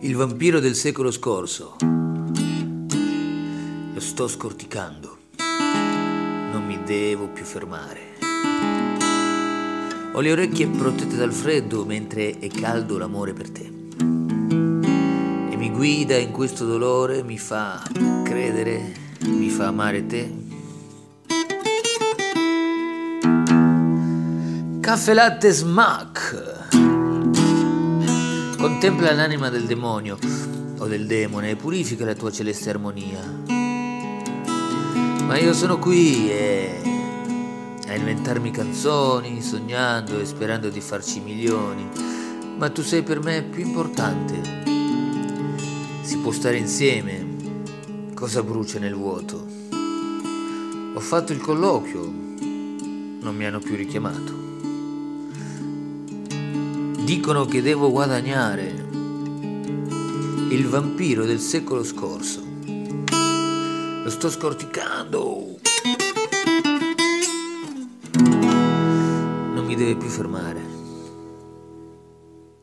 Il vampiro del secolo scorso. Lo sto scorticando. Non mi devo più fermare. Ho le orecchie protette dal freddo mentre è caldo l'amore per te. E mi guida in questo dolore, mi fa credere, mi fa amare te. Caffè latte smack. Contempla l'anima del demonio o del demone e purifica la tua celeste armonia. Ma io sono qui e a inventarmi canzoni, sognando e sperando di farci milioni. Ma tu sei per me più importante. Si può stare insieme. Cosa brucia nel vuoto? Ho fatto il colloquio. Non mi hanno più richiamato. Dicono che devo guadagnare. Il vampiro del secolo scorso. Lo sto scorticando. Non mi deve più fermare.